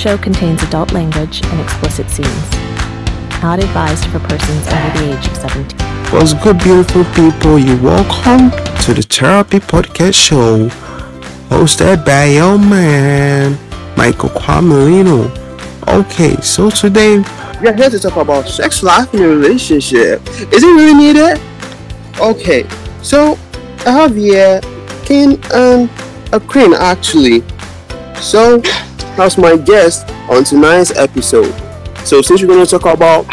show contains adult language and explicit scenes. Not advised for persons under the age of 17. What's good, beautiful people? You welcome to the Therapy Podcast Show, hosted by your man, Michael Quamelino. Okay, so today we're here to talk about sex life in a relationship. Is it really needed? Okay, so I have here King and uh, a Queen actually. So, how's my guest on tonight's episode? So, since we're going to talk about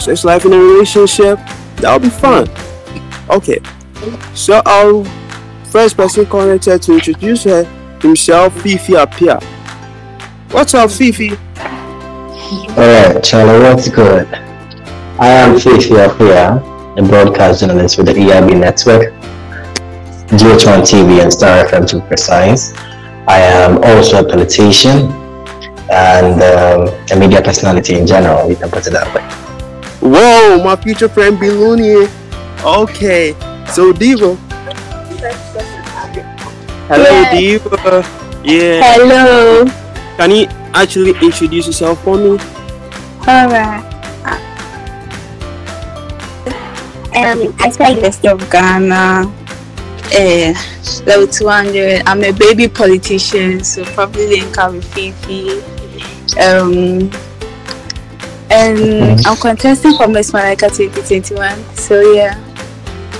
sex life in a relationship, that'll be fun. Okay, so our first person connected to introduce her himself, Fifi Apia. What's up, Fifi? Alright, Charlie, what's good? I am Fifi Apia, a broadcast journalist with the EIB network, GH1 TV and Starr FM to be precise. I am also a politician and um, a media personality in general, you can put it that way. Whoa, my future friend Biluni. Okay, so Diva. Hello, Yeah. Diva. Yeah. Hello. Can you actually introduce yourself for me? Alright. Um, I spent University of Ghana. Uh, level 200. I'm a baby politician, so probably link up with Fifi. Um, and I'm contesting for Miss Monica 2021. So yeah,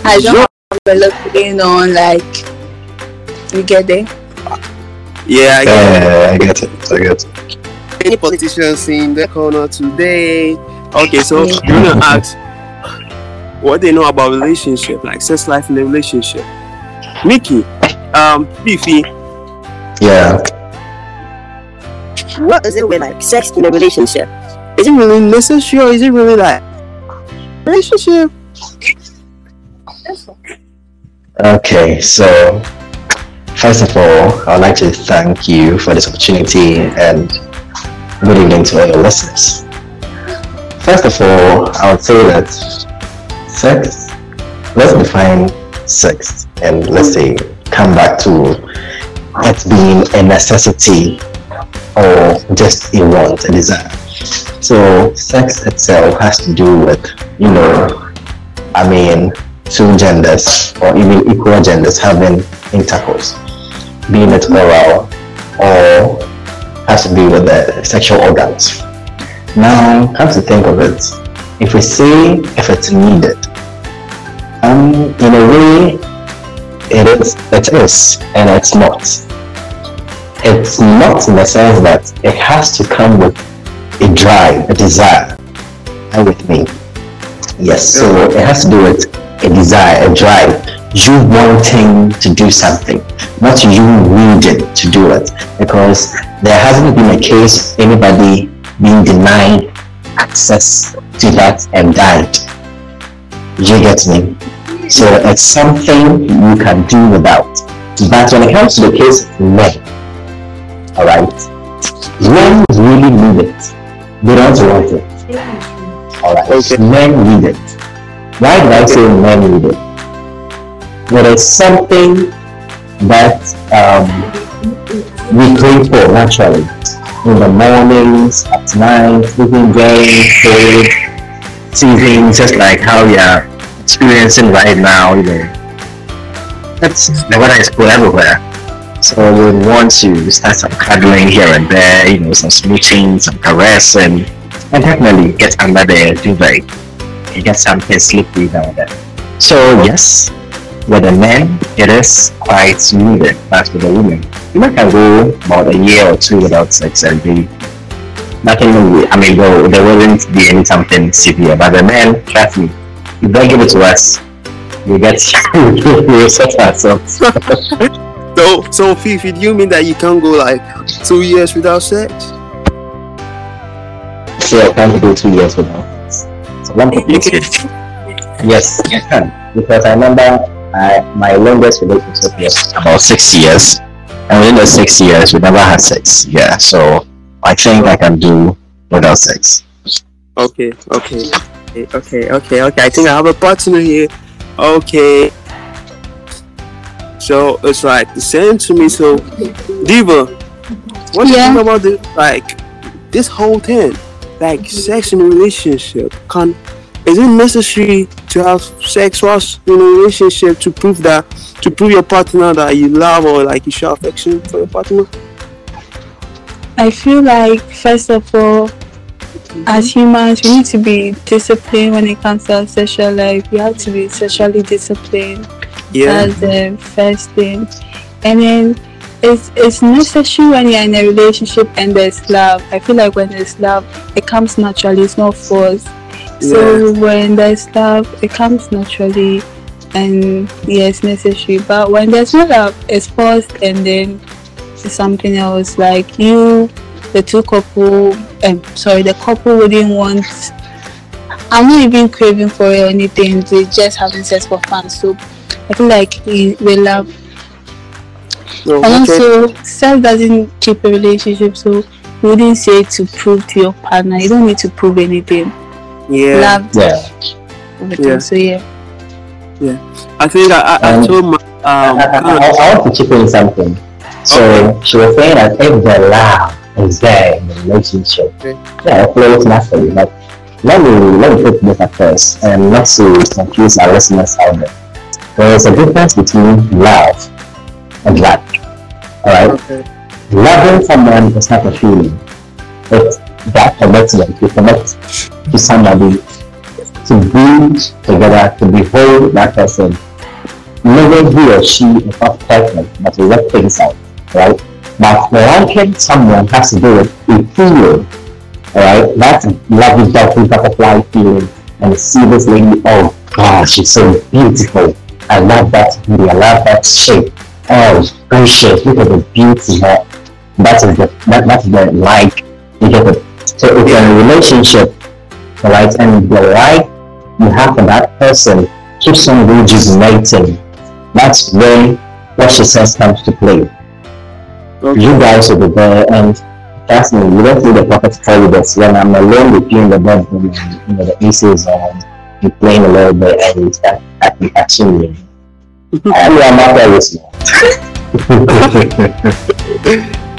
I don't Sure. have a lot going on. Like, you get there. Yeah, I get Yeah, I get it, I get it. any politicians in the corner today. Okay, so Yeah. you're gonna ask what they know about relationship, like sex life in a relationship. Mickey, um, Fifi, Yeah. What is it with like sex in a relationship? is it really necessary or is it really like relationship? Okay, so first of all, I'd like to thank you for this opportunity and good evening to all your listeners. First of all, I would say that sex, let's define sex and let's say come back to it being a necessity or just a want, a desire. So sex itself has to do with, you know, I mean, two genders or even equal genders having intercourse, being it oral or has to do with the sexual organs. Now, come to think of it, if we say if it's needed, um, in a way, it is, it is, and it's not. It's not in the sense that it has to come with a drive, a desire. Are with me? Yes, so it has to do with a desire, a drive, you wanting to do something, not you needing to do it. Because there hasn't been a case of anybody being denied access to that and died. You get me? So it's something you can do without. But when it comes to the case of men, alright, men really need it. They don't want it. Alright, Okay. men need it. Why did I say men need it? There is something that um, we crave for naturally. In the mornings, at night, even during cold seasons, just like how we are experiencing right now, you know. That's the weather is cold everywhere. So we want to start some cuddling here and there, you know, some smooching, some caressing, and definitely get under the duvet. You get something slippery down there. So yes, with a man, it is quite needed. But with the women, women can go about a year or two without sex and be nothing. I mean, there, there wouldn't be any something severe. But the men, trust me, if they give it to us, we get we sort ourselves. So, so Fifi, do you mean that you can't go like two years without sex? So I can't go two years without sex. So one You. Yes, I can. Because I remember I, my longest relationship was about six years. And within the six years, we never had sex. Yeah, so I think I can do without sex. Okay, okay, okay, okay, okay, okay. I think I have a partner here. Okay. So it's like the same to me. So, Diva, what do you think about the like this whole thing, like sex in a relationship, can is it necessary to have sex whilst in a relationship to prove that to prove your partner that you love or like you show affection for your partner? I feel like first of all, as mm-hmm. humans, we need to be disciplined when it comes to our sexual life. We have to be sexually disciplined. Yeah. That's the first thing. And then it's it's necessary when you're in a relationship and there's love. I feel like when there's love, it comes naturally. It's not forced. So when there's love, it comes naturally, and yeah, it's necessary. But when there's no love, it's forced, and then it's something else. Like you, the two couple, um, sorry, the couple wouldn't want. I'm not even craving for anything. They just having sex for fun. So I feel like we we love No, and okay. also, self doesn't keep a relationship, so you wouldn't say to prove to your partner. You don't need to prove anything. yeah. Love Yeah. everything. Yeah. So yeah. I think I, I, I Um, told my um I, I, kind I, I want to chip in something. So she was saying that if the love is there in the relationship, Okay. yeah, it flows naturally. But let me let me put this at first, and not to confuse our listeners out there. There is a difference between love and like. All right, okay. loving someone is not a feeling; it's that commitment to commit to somebody, to be together, to behold that person maybe he or she is not perfect, but we work things out, right? But liking someone has to do with a feeling, alright? That's lovey dovey butterfly feeling. And see this lady, oh God, she's so beautiful. I love that beauty, I love that shape. Oh, gracious, look at the beauty there. That is the that, that's the like you get it. So it's a relationship, alright, and the like you have for that person keeps on rejuvenating. That's when what she says comes to play. Okay. You guys will be there and trust me, you don't need a prophet to tell you this. When I'm alone with you in the bedroom and you know the AC is on, you're playing a little bit and you start catching me. I I'm not there with.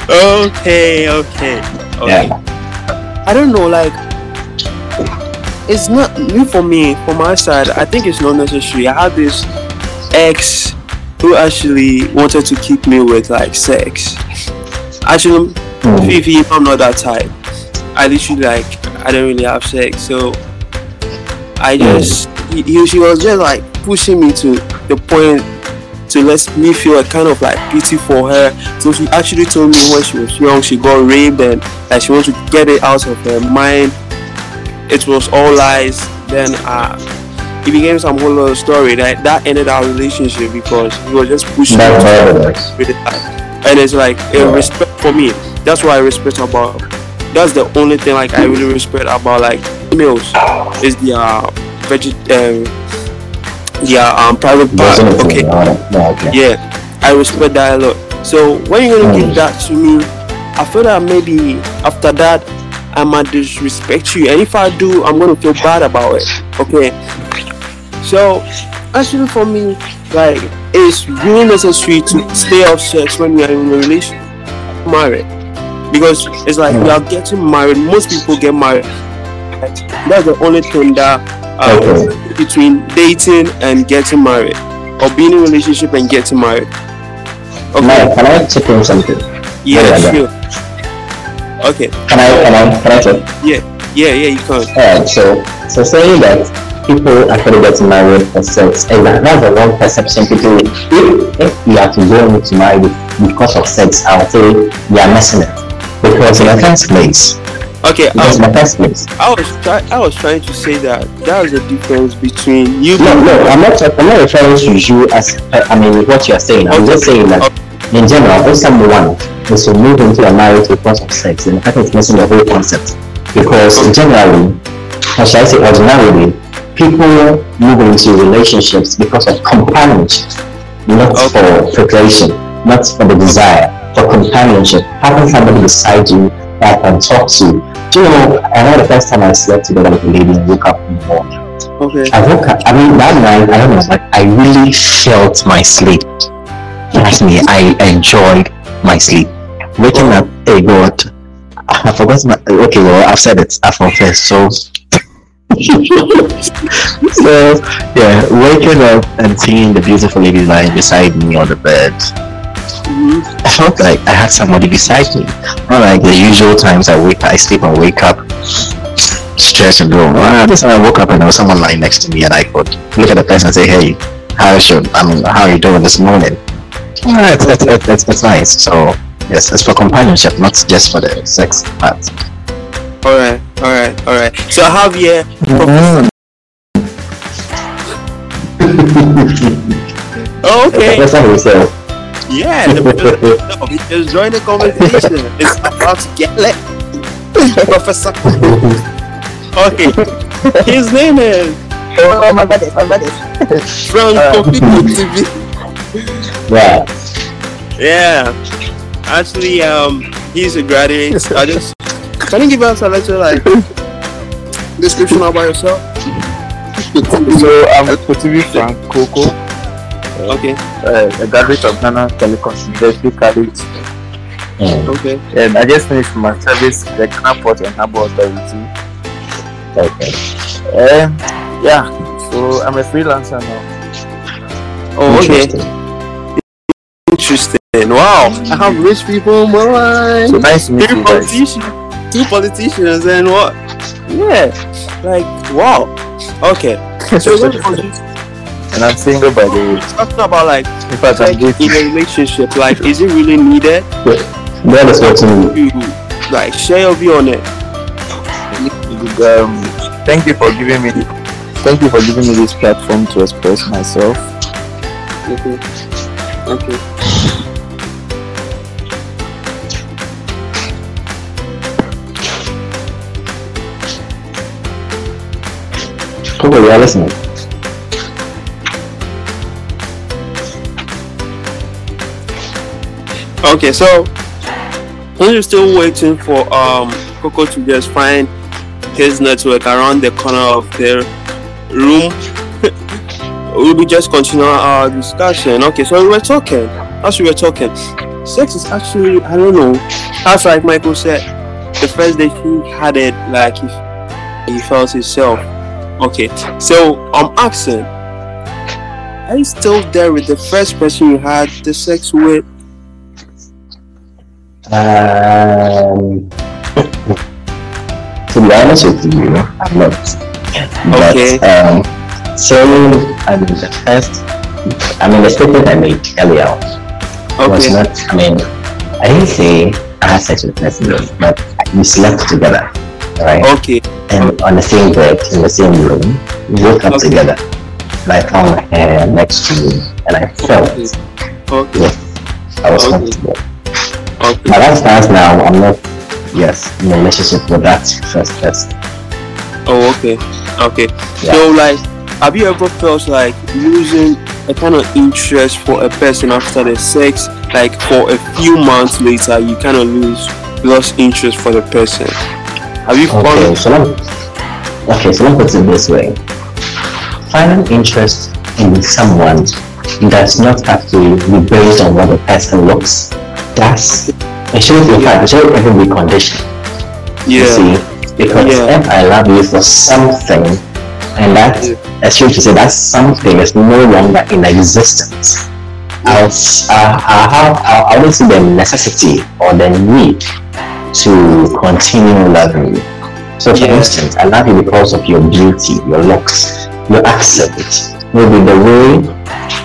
Okay, okay, okay. yeah. I don't know, like it's not new for me, for my side, I think it's not necessary. I had this ex who actually wanted to keep me with like sex. Actually Hmm. Fifi, I'm not that type. I literally like I don't really have sex, so I just he, he- she was just like pushing me to the point to let me feel a kind of like pity for her. So she actually told me when she was young she got raped and that she wanted to get it out of her mind. It was all lies. Then uh it became some whole other story that that ended our relationship because he was just pushing me That's to murderous. with that. And it's like a respect for me. That's what I respect about. That's the only thing like I really respect about like females is their veg um, their um private part. Okay, Yeah, okay. yeah, I respect that a lot. So when you're gonna give that to me, I feel that maybe after that I might disrespect you, and if I do, I'm gonna feel bad about it. Okay. So actually, for me, like it's really necessary to stay off sex when you're in a relationship, married, because it's like we are getting married. Most people get married. That's the only thing that uh, Okay. Between dating and getting married, or being in a relationship and getting married. Okay. Now, can I chip in something? Yeah, sure. Okay. Can I, can I, can I chip? Yeah, yeah, yeah. you can. Alright, so so saying that people actually get married for sex, and that, that's the wrong perception people. If if you have to go into marriage because of sex, I would say you are messing it. Because in the first place, Okay, in I, first place, I was try, I was trying to say that that is the difference between you. no, no, I'm not. I'm not referring to you as. Uh, I mean, what you are saying. I'm just saying that in general, if someone is to move into a marriage because of sex, then that is missing the whole concept. Because generally, or should I say ordinarily, people move into relationships because of companionship, not for procreation, not for the desire, for companionship. Having somebody beside you that I can talk to. Do you know, I know the first time I slept together with a lady and woke up in the morning. Okay. I woke up, I mean, that night, I don't know, but I really felt my sleep. Trust me, I enjoyed my sleep. Waking up, hey God, I forgot my. Okay, well, I've said it. I confess. So, so yeah, waking up and seeing the beautiful lady lying beside me on the bed. I felt like I had somebody beside me. Not like the usual times I wake, I sleep and wake up, stress and go. Well, this time I woke up and there was someone lying next to me, and I could look at the person and say, "Hey, how is your? I mean, how are you doing this morning?" Yeah, it's, it's, it's, it's, it's nice. So yes, it's for companionship, not just for the sex part. All right, all right, all right. So Javier, mm-hmm. oh, okay, That's how we say. Yeah, the, no, he just join the conversation. It's about to get lit, Professor. Okay, his name is Oh, my bad, my bad. from Uh. TV. Yeah. Yeah, actually, um, he's a graduate. I just can you give us a little like description about yourself? So I'm Kotibi Frank Koko, Okay, uh, a graduate of Ghana Telecoms University College, Mm. okay, and I just finished my service with the Ghana Port and Harbour Authority. Okay. Um, yeah, so I'm a freelancer now. oh, okay, Interesting. interesting. Wow, I have rich people in my life. So nice to meet two you guys. politicians, two politicians, and what? Yeah, Like, wow. Okay, so what was you and I'm single by the way. talking about? Like, In fact, like in a relationship, like, is it really needed God is watching to like share your view on it? Um, thank you for giving me. Thank you for giving me this platform to express myself. Okay, okay. You are listening. Okay, so when you're still waiting for um Coco to just find his network around the corner of the room, we'll be just continuing our discussion. Okay, so we were talking. As we were talking, sex is actually I don't know. As like Michael said, the first day he had it, like he, he felt himself. Okay, so I'm asking, are you still there with the first person you had the sex with? Um, to be honest with you, I'm not. Okay. But um, so I mean the first, I mean the statement I made earlier was not. I mean, I didn't say I had sex with person, but we slept together, right? Okay. And on the same bed in the same room, we woke up Okay. together. And I found her next to me, and I felt Okay. yes, I was Okay. comfortable. Okay. But as stands now, I'm not, yes, in a relationship with that first person. Oh, okay. Okay. Yeah. So, like, have you ever felt like losing a kind of interest for a person after the sex? Like, for a few months later, you kind of lose lost interest for the person. Have you Okay, so let okay, so let me put it this way. Finding interest in someone does not have to be based on what the person looks. That's it shouldn't in fact it shouldn't even be conditioned. You Yeah. see? Because Yeah. if I love you for something and that as you say that something is no longer in existence. I'll, uh, I'll have, I'll, I will see the necessity or the need to continue loving you. So, for Yeah. instance, I love you because of your beauty, your looks, your accent, maybe the way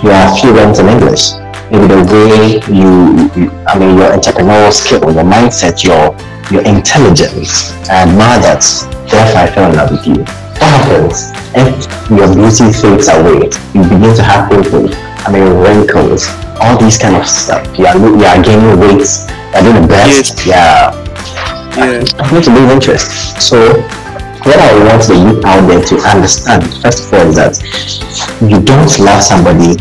you are fluent in English, maybe the way you, you I mean, your entrepreneurial skill, your mindset, your your intelligence. I admire that. Therefore, I fell in love with you. What happens if your beauty fades away? You begin to have pimples, I mean, wrinkles, all these kind of stuff. You are, you are gaining weight, you are doing the best. Yeah. Yeah. I'm going to lose interest. So, what I want the youth out there to understand, first of all, is that you don't love somebody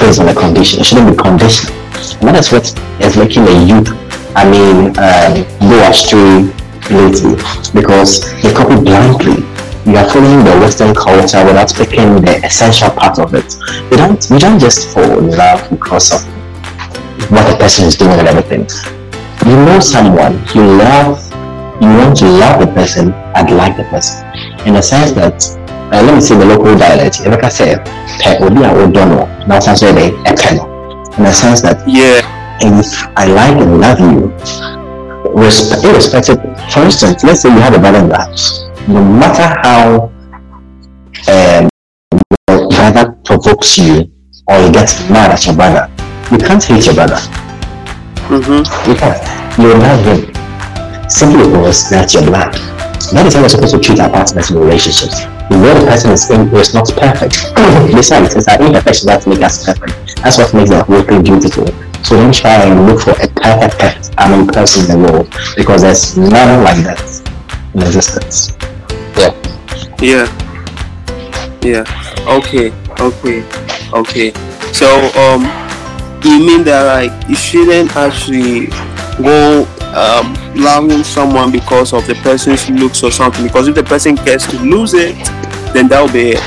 based on a condition. It shouldn't be conditional. And that is what is making the youth, I mean, um, go astray lately because they copy blindly. You are following the Western culture without picking the essential part of it. We don't, we don't just fall in love because of what the person is doing and everything. you know someone, you love, you want to love the person and like the person. In the sense that, uh, let me say the local dialect, if I can say, obi a odono, now sounds like a pen. In the sense that Yeah. if I like and love you, resp- irrespective, for instance, let's say you have a brother in the house, no matter how um, your brother provokes you or you get mad at your brother, you can't hate your brother. Mm-hmm. You can't. You love him simply because that's your blood. That is how we're supposed to treat our partners in relationships. We know the person is, in, is not perfect. Besides, it's our imperfection that makes us perfect. That's what makes the whole thing beautiful. So don't try and look for a perfect person, I mean, person in the world because there's none like that in existence. Yeah. Yeah. Yeah. Okay. Okay. Okay. So um, you mean that like you shouldn't actually go um loving someone because of the person's looks or something? Because if the person gets to lose it, then that'll be it.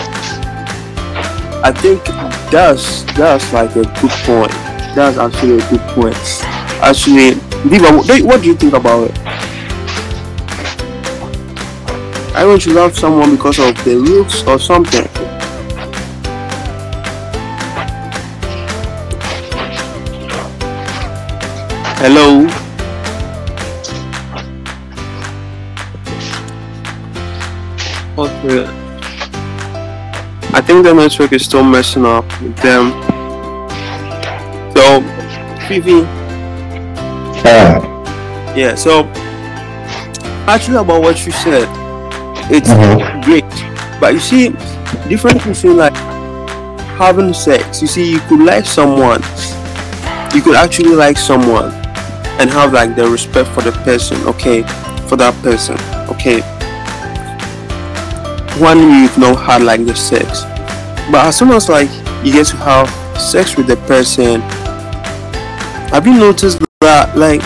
I think that's that's like a good point. That's actually a good point. Actually, Viva, what do you- think about it? I want to love someone because of the looks or something. Hello. Okay. I think the network is still messing up with them. So, Fifi, Um, yeah. So, actually, about what you said, it's Mhm. great. But you see, difference between like having sex. You see, you could like someone, you could actually like someone, and have like the respect for the person. Okay, for that person. Okay. When you've not had like the sex, but as soon as like you get to have sex with the person, have you noticed that like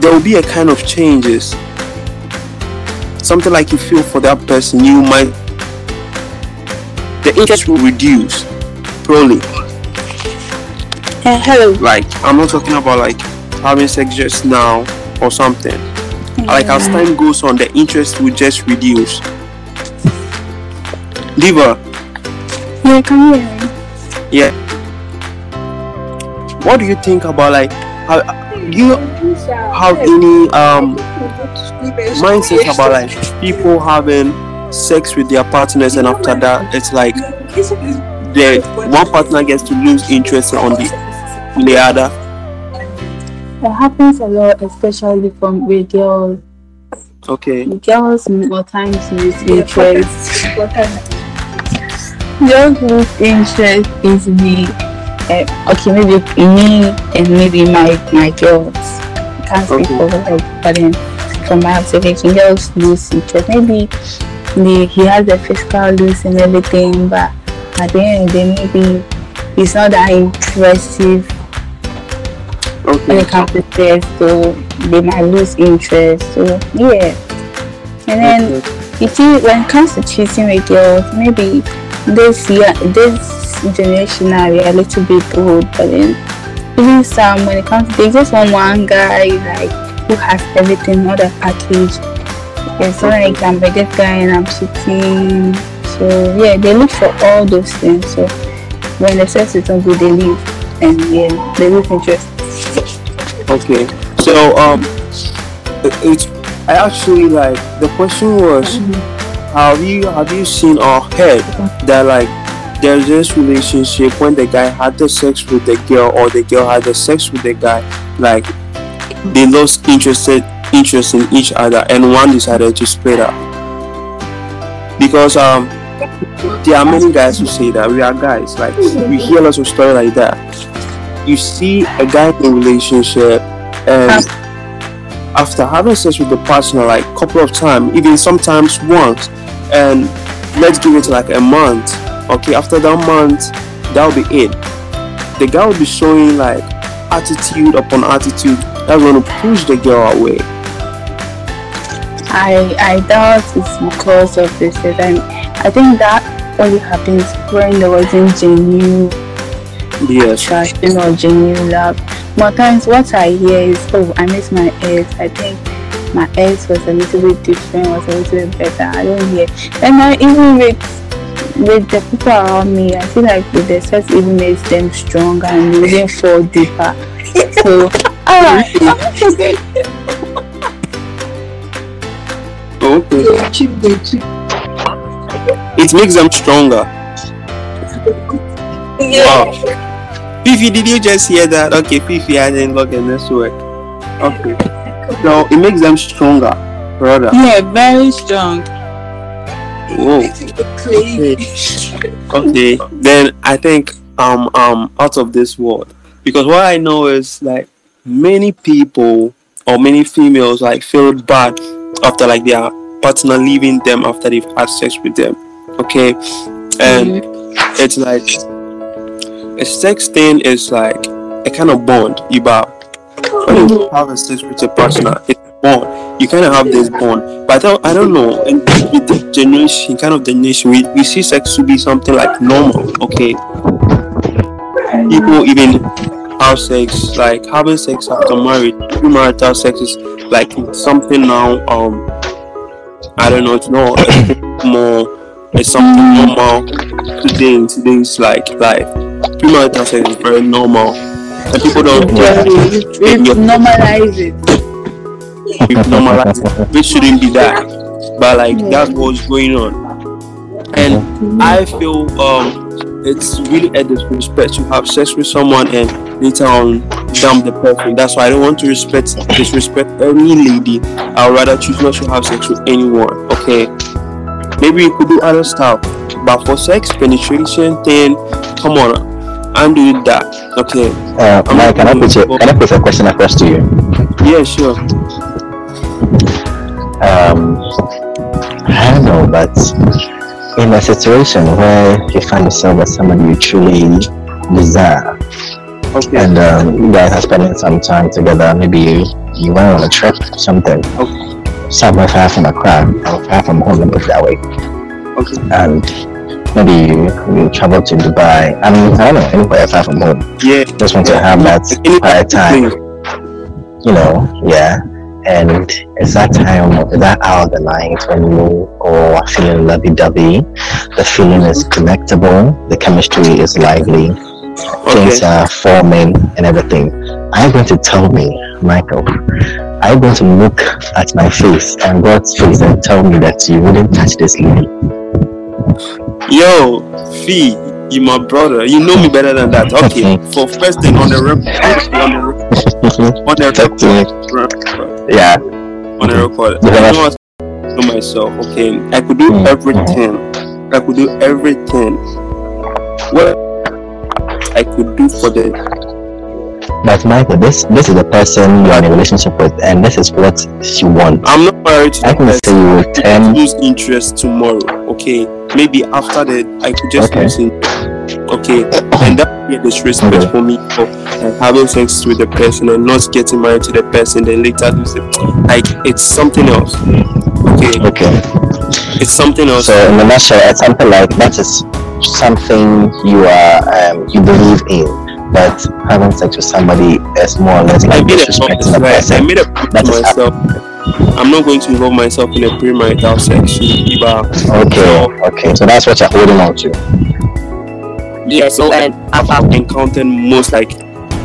there will be a kind of changes? Something like you feel for that person you might the interest will reduce probably. Uh, hello. like i'm not talking about like having sex just now or something. Like as time goes on the interest will just reduce Diva, Yeah, can you hear me? yeah what do you think about like how do you have any um mindset about like people having sex with their partners and after that it's like the one partner gets to lose interest on the the other It happens a lot, especially from with girls. okay Girls more times lose interest. Girls lose interest easily. Uh, okay, maybe me and maybe my my girls. I can't speak Okay. for her, but then from my observation, girls lose interest. Maybe the, he has the physical looks and everything, but at the end of the day, maybe he's not that impressive when okay it comes to sex, so they might lose interest. So yeah. And then okay. you see when it comes to cheating with girls, maybe this year this generation are a little bit old, but then even some when it comes they just want one guy like who has everything, all the package. it's not like I'm a good guy and I'm cheating. So yeah, they look for all those things. So when the sex is not good they leave and yeah, they lose interest. okay so um it's i actually like the question was have you have you seen or heard that like there's this relationship when the guy had the sex with the girl or the girl had the sex with the guy like they lost interested interest in each other and one decided to split up? Because um there are many guys who say that we are guys like we hear lots of stories like that. You see a guy in a relationship and after having sex with the partner like couple of times even sometimes once and let's give it like a month okay after that month that'll be it the guy will be showing like attitude upon attitude that's going to push the girl away I I doubt it's because of this. And I think that only happens when there wasn't genuine yes attraction or genuine love. more times what I hear is, oh, I miss my ex. I think my ex was a little bit different, was a little bit better. I don't hear. And now even with with the people around me, I feel like with the sex even makes them stronger and they wouldn't fall deeper. So alright. Okay. It makes them stronger. Wow. Fifi, did you just hear that? Okay, Fifi, I didn't look in this way. Okay. So it makes them stronger, brother. Yeah, very strong. Whoa. Okay. okay. Then I think um um out of this world because what I know is like many people or many females like feel bad after like their partner leaving them after they've had sex with them. Okay, and it's like a sex thing is like a kind of bond you bow when you have a sex with your partner? It's a bond you kind of have this bond but I don't, I don't know. And with the generation kind of generation we, we see sex to be something like normal okay? People even have sex like having sex after marriage premarital sex is like something now um I don't know it's not it's more it's something normal today in today's like life. Premarital sex is very normal and people don't Yeah, we, we normalize it. we've normalized it, which shouldn't be that but like that's what's going on. And i feel um it's really a disrespect to have sex with someone and later on dump the person. That's why i don't want to respect disrespect any lady. I'd rather choose not to have sex with anyone okay? Maybe you could do other stuff but for sex penetration thing come on undo that. Okay. Uh, Mike, can I put you, can I put a question across to you? yeah sure. Um, I don't know, but in a situation where you find yourself with somebody you truly desire, okay. and um, you guys are spending some time together, maybe you, you went on a trip, something, somewhere far from Accra, or far from home, me put it that way, okay. And maybe you, you travel to Dubai. I mean, I don't know, anywhere far from home. yeah Just want to have that quiet time. you know, yeah. And it's that time, that hour of the night when you are feeling lovey dovey, the feeling is connectable, the chemistry is lively, things okay are forming and everything. Are you going to tell me, Michael? Are you going to look at my face and God's face and tell me that you wouldn't touch this lady? Yo, Fee, you my brother. You know me better than that. Okay, for first thing on the record, on the record, on the Talk to me. record, Yeah. on the record. I know to know myself. Okay, I could do Mm. everything. I could do everything. What I could do for the But Michael, this this is the person you're in a relationship with, and this is what you want. I'm not married to I can say you will turn lose interest tomorrow. Okay, maybe after that I could just Okay. lose interest. Okay, and that would be a disrespect Okay. for me for uh, having sex with the person and not getting married to the person, then later lose it. Like it's something else. Okay, Okay. it's something else. So in a nutshell, it's something like that is something you are um, you believe in, but having sex with somebody is more or less I like made a disrespecting promise. the Right? I made a promise myself. Um, I'm not going to involve myself in a premarital sex. Iba. Okay, okay. So that's what you're holding on to. Yes, so and I've, I've encountered most like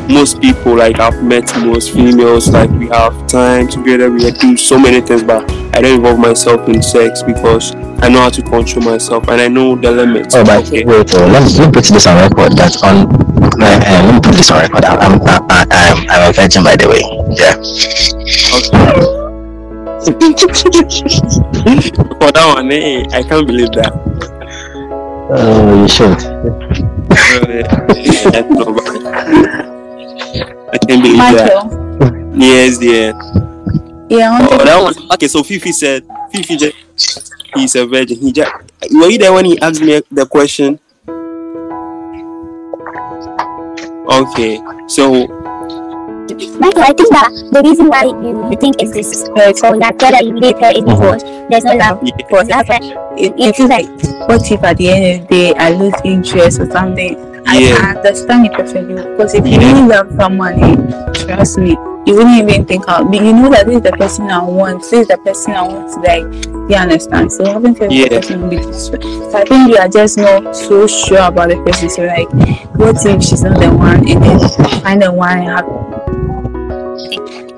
most people like I've met most females like we have time together we do so many things but I don't involve myself in sex because I know how to control myself and I know the limits. Oh, but okay. wait, let, me, let me put this on record. That on, uh, let me put this on record. I'm, I'm, I'm, I'm a virgin, by the way. Yeah. Okay. For that one, eh, I can't believe that. Oh, you should. I don't know, but I can't believe that. Michael. Yes, yeah. Yeah, Oh, that one. Okay, so Fifi said Fifi just he's a virgin. He just were you there when he asked me the question? Okay, so Michael, I think that the reason why you, you think it's disrespectful that whether you date her is because mhm. there's no love. yeah, Because that's why it, it feels like what if at the end of the day I lose interest or something I, Yeah. I understand it perfectly because if you really love someone, eh, trust me, you wouldn't even think out. You know that this is the person I want. This is the person I want to like. You understand? So having felt Yeah. person be. So I think you are just not so sure about the person. So like, what if she's not the one, and then find the one and have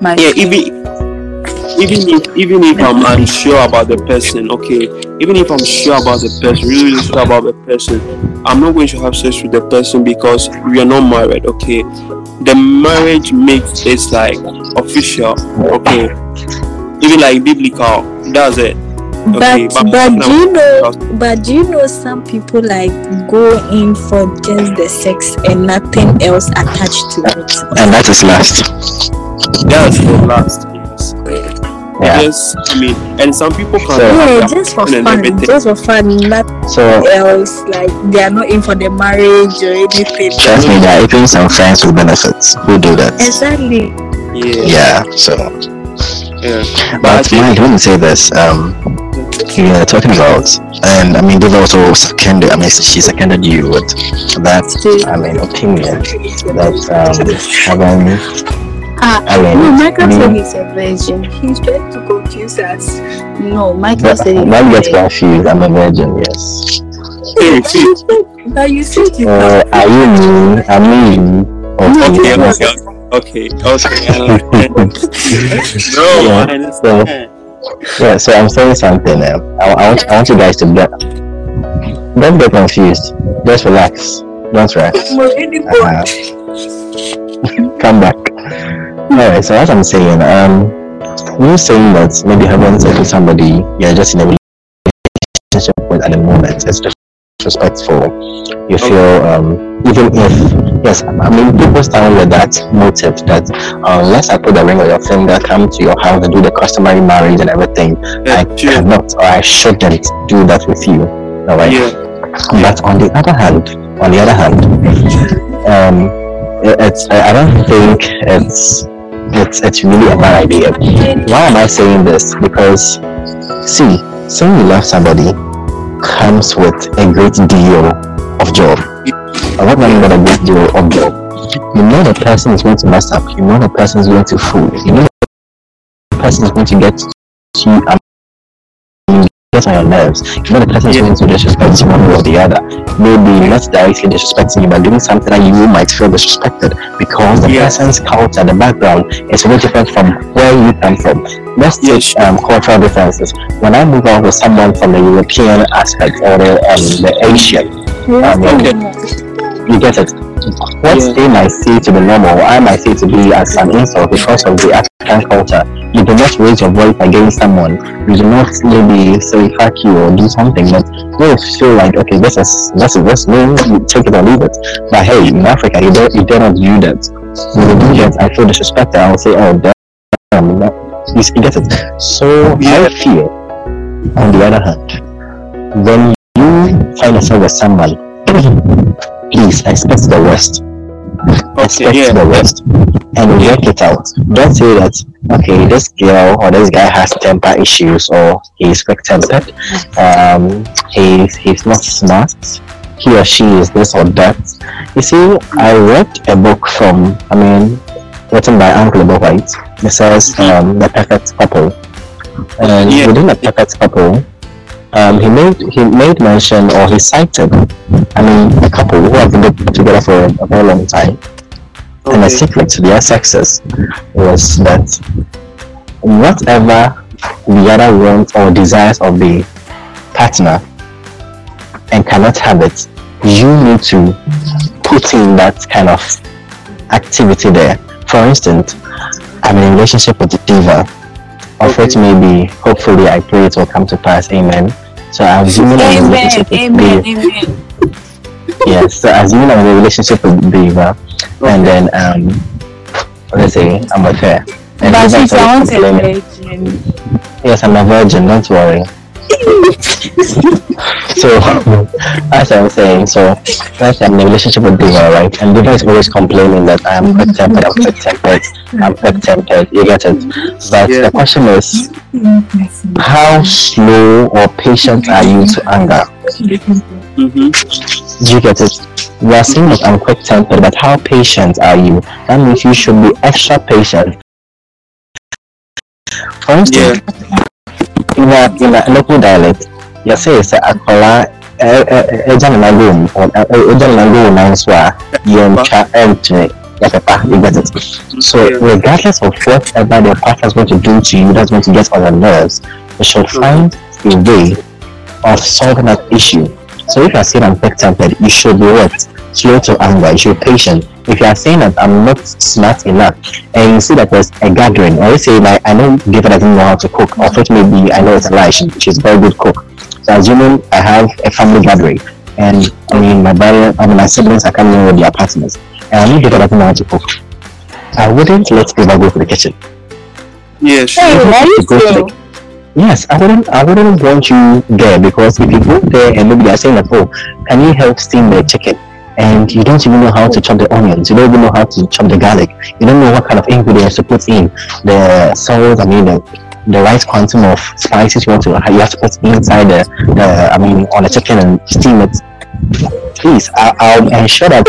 my yeah even even if even if i'm unsure about the person okay even if i'm sure about the person really, really sure about the person i'm not going to have sex with the person because we are not married okay? The marriage makes it like official okay? Even like biblical does it Okay, but but- but do you know but- but do you know some people like go in for just the sex and nothing else attached to it? And that is last. that's the last yes Yeah. yes i mean and some people can So- yeah just for fun everything. just for fun nothing So else like they are not in for the marriage or anything trust me, there are even some friends with benefits who do that. exactly yeah Yeah. So, yeah but I mind, let me say this. Um, you are talking about, and I mean, they've also seconded. I mean, she seconded you with that. I mean, opinion that um, having. Ah, I no, Michael me- said he's a virgin. He's trying to confuse us. No, Michael But said he's don't a get virgin. confused. I'm a virgin. Yes. Hey, But you said you Uh, are you me? I mean, okay, okay. okay, okay, okay. I understand. no, Yeah, I understand. Yeah, so I'm saying something. Um, I, I want I want you guys to get don't get confused. Just relax. Don't rush. Uh, come back. Alright, so as I'm saying, um, you saying that maybe having sex with somebody you're just in a relationship with at the moment is disrespectful. You feel um, even if yes, I mean people stand with that motive that unless I put the ring on your finger, come to your house and do the customary marriage and everything, Yeah, I sure. cannot or I shouldn't do that with you. Alright. Yeah, But on the other hand, on the other hand, um, it's I don't think it's it's it's really a bad idea. Why am I saying this? Because see, saying you love somebody comes with a great deal of job. I what I mean by a great deal of job? You know the person is going to mess up. You know the person is going to fool. You know the person is going to get to um, get on your nerves. You know the person is Yeah. going to disrespect you one way or the other. Maybe not directly disrespecting you, but doing something that you might feel disrespected because the Yeah. person's culture, the background is very different from where you come from. Let's take Yes. um, cultural differences. When I move out with someone from the European aspect or the um, the Asian, um, you get it. What Yeah. they might see to be normal, I might see to be as an insult because of the African culture. You do not raise your voice against someone. You do not maybe say fuck you or do something, but you feel like okay, this is this is this me. You take it or leave it. But hey, in Africa, you don't you do not do that. When you do that, I feel disrespected. I will say, oh, damn, that- you get it. So I feel, on the other hand, when you find yourself with someone, please expect the worst. Okay, Expect yeah, the worst and work it out. Don't say that okay, this girl or this guy has temper issues or he's quick tempered, um, he's he's not smart, he or she is this or that. You see, I read a book from I mean written by Uncle Ebo Whyte. It says um, the perfect couple. And Yeah. within the perfect couple, um, he made he made mention or he cited I mean a couple who have been together for a very long time and the secret to their success was that whatever the other wants or desires of the partner and cannot have it, you need to put in that kind of activity there. For instance, I'm in a relationship with a diva, of which maybe, hopefully, I pray it will come to pass. Amen. So I'm assuming I'm in a Amen, relationship with amen, amen. Yes, so assuming I'm in a relationship with Diva, and then um, let's say I'm with her. And But Diva if is I always want a virgin, Yes, I'm a virgin. Don't worry. so, as I was saying, so let's I'm in a relationship with Diva, right? And Diva is always complaining that I'm quick tempered, I'm quick tempered, I'm quick tempered. You get it? But Yeah. the question is, how slow or patient are you to anger? mm-hmm. Do you get it? You are saying that I'm quick tempered, but how patient are you? That means you should be extra patient. For instance, in a in a local dialect, you say it's a kola ɛgya ne nago mu ɛgya ne nago mu nan so a yɛntwa ɛntene yɛpepa you get it. So regardless of whatever the partner is going to do to you that's going to get on your nerves you should find a way of solving that issue. So if you are saying I'm quick tempered you should be what? Slow to anger you should be patient. If you are saying that I'm not smart enough and you see that there's a gathering or you say like I know Giver doesn't know how to cook or it may be I know it's a lie she, she's a very good cook so assuming I have a family gathering and I mean my brother I mean my siblings are coming in with their partners and I need to doesn't know how to cook I wouldn't let Giver go to the kitchen Yes. Go to the- Yes, I wouldn't. I wouldn't want you there because if you go there and maybe they're saying that, oh, can you help steam the chicken? And you don't even know how to chop the onions. You don't even know how to chop the garlic. You don't know what kind of ingredients to put in. The salt. I mean, the the right quantum of spices you want to. You have to put inside the. the I mean, on the chicken and steam it. Please, I, I'll ensure that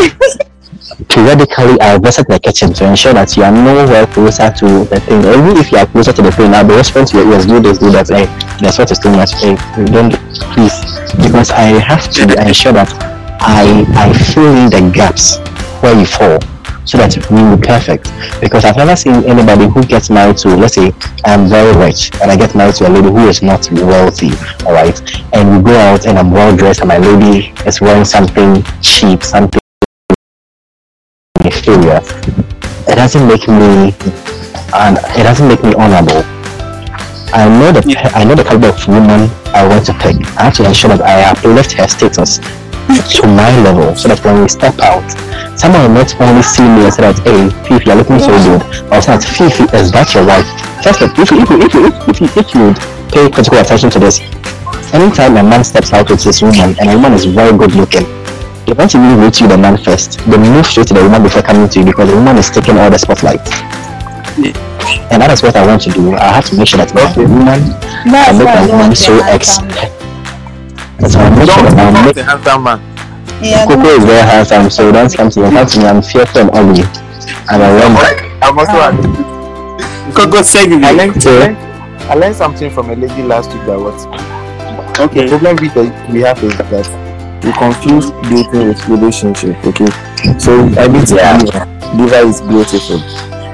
periodically I'll visit the kitchen to ensure that you are nowhere closer to the thing. Even if you are closer to the thing, I'll be whispering to your do this, do that. Eh? Hey, that's what is too much. Hey, don't please. Because I have to ensure that I I fill in the gaps where you fall so that we will be perfect. Because I've never seen anybody who gets married to, let's say, I'm very rich and I get married to a lady who is not wealthy, alright? And we go out and I'm well dressed and my lady is wearing something cheap, something inferior. It doesn't make me and it doesn't make me honorable. I know the I know the caliber of woman I want to pick. I have to ensure that I uplift her status to my level so that when we step out, someone will not only see me and say that, hey, Fifi, you're looking so good, or say that, Fifi, is that your wife? First of all, if you, if you, if you, if you, if you pay critical attention to this, anytime a man steps out with this woman and a woman is very good looking, they want to really to you the man first. They move straight to the woman before coming to you because the woman is taking all the spotlight. And that is what I want to do. I have to make sure that my woman, I make my woman so expert. So I make sure that the handsome man. Yeah, Coco is very handsome, so don't come to me. Come to me, I'm fearful and ugly. And I want I'm also Ah. Coco segment. I learned, So- I learned, I learned something from a lady last week that what the Okay. problem we, that we have is that we confuse dating with relationship. Okay, so I mean, Yeah. yeah, liver is beautiful.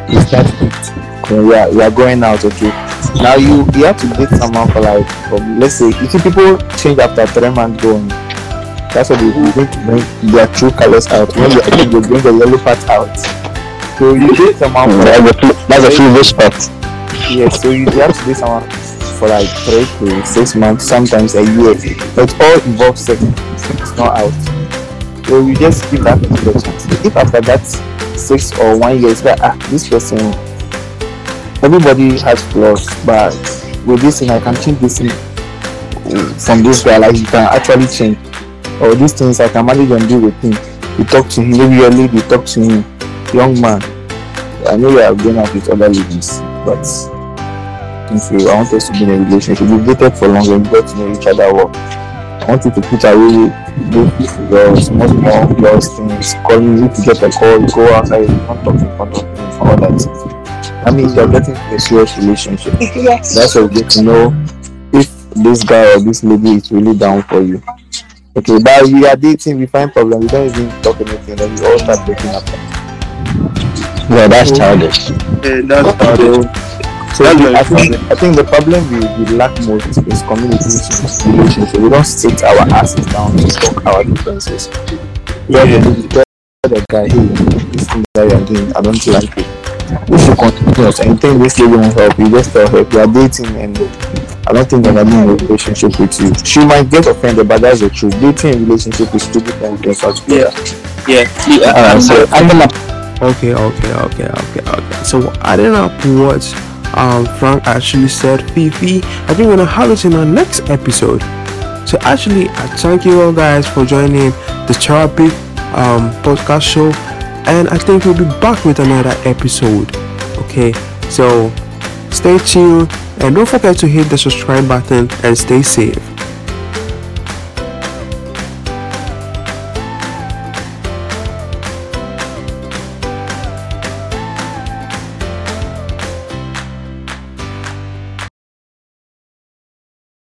You start it. We are, we are going out. Okay, now you you have to date someone for like um, let's say you see people change after three months going. That's what they. They to bring their true colors out. When you they bring the yellow part out. So you date someone for that's a fl- that's a foolish spot. Yes, so you have to do someone for like three to six months, sometimes a year. But all involves sex. It's not out. So you just give that person a chance. If after that six or one year, it's like ah, this person. Everybody has flaws, but with this thing, I can change this thing mm, from this guy. Like you can actually change. Or these things I can manage and deal with him. You talk to him, maybe you're a lady, you talk to him, young man. I know you are going out with other ladies, but if you I want us to be in a relationship, we've dated for long and we got to know each other well. I want you to put away those girls, small small girls things, calling you to get a call, go outside, not talk in front of me, all that. That means you're getting into a serious relationship. That's how you get to know if this guy or this lady is really down for you. Okay, but we are dating, we find problems, we don't even talk anything, then we all start breaking up. Yeah, that's childish. Yeah, that's how they- So That's I think I think the problem we, we lack most is communication relationship. We don't sit our asses down to talk our differences. Yeah. The, tell the guy, hey, this thing that you are doing, I don't like it. If you continue and think this lady won't help you, just tell her you are dating and I don't think that I'm in a relationship with you. She might get offended, but that's the truth. Dating and relationship is two different things altogether. Yeah. Yeah. Alright, so I'm gonna Okay, okay, okay, okay, okay. So adding up what um Frank actually said, Fifi, I think we're gonna have it in our next episode. So actually, I thank you all guys for joining the Therapy um podcast show, and I think we'll be back with another episode. Okay, so stay tuned and don't forget to hit the subscribe button and stay safe.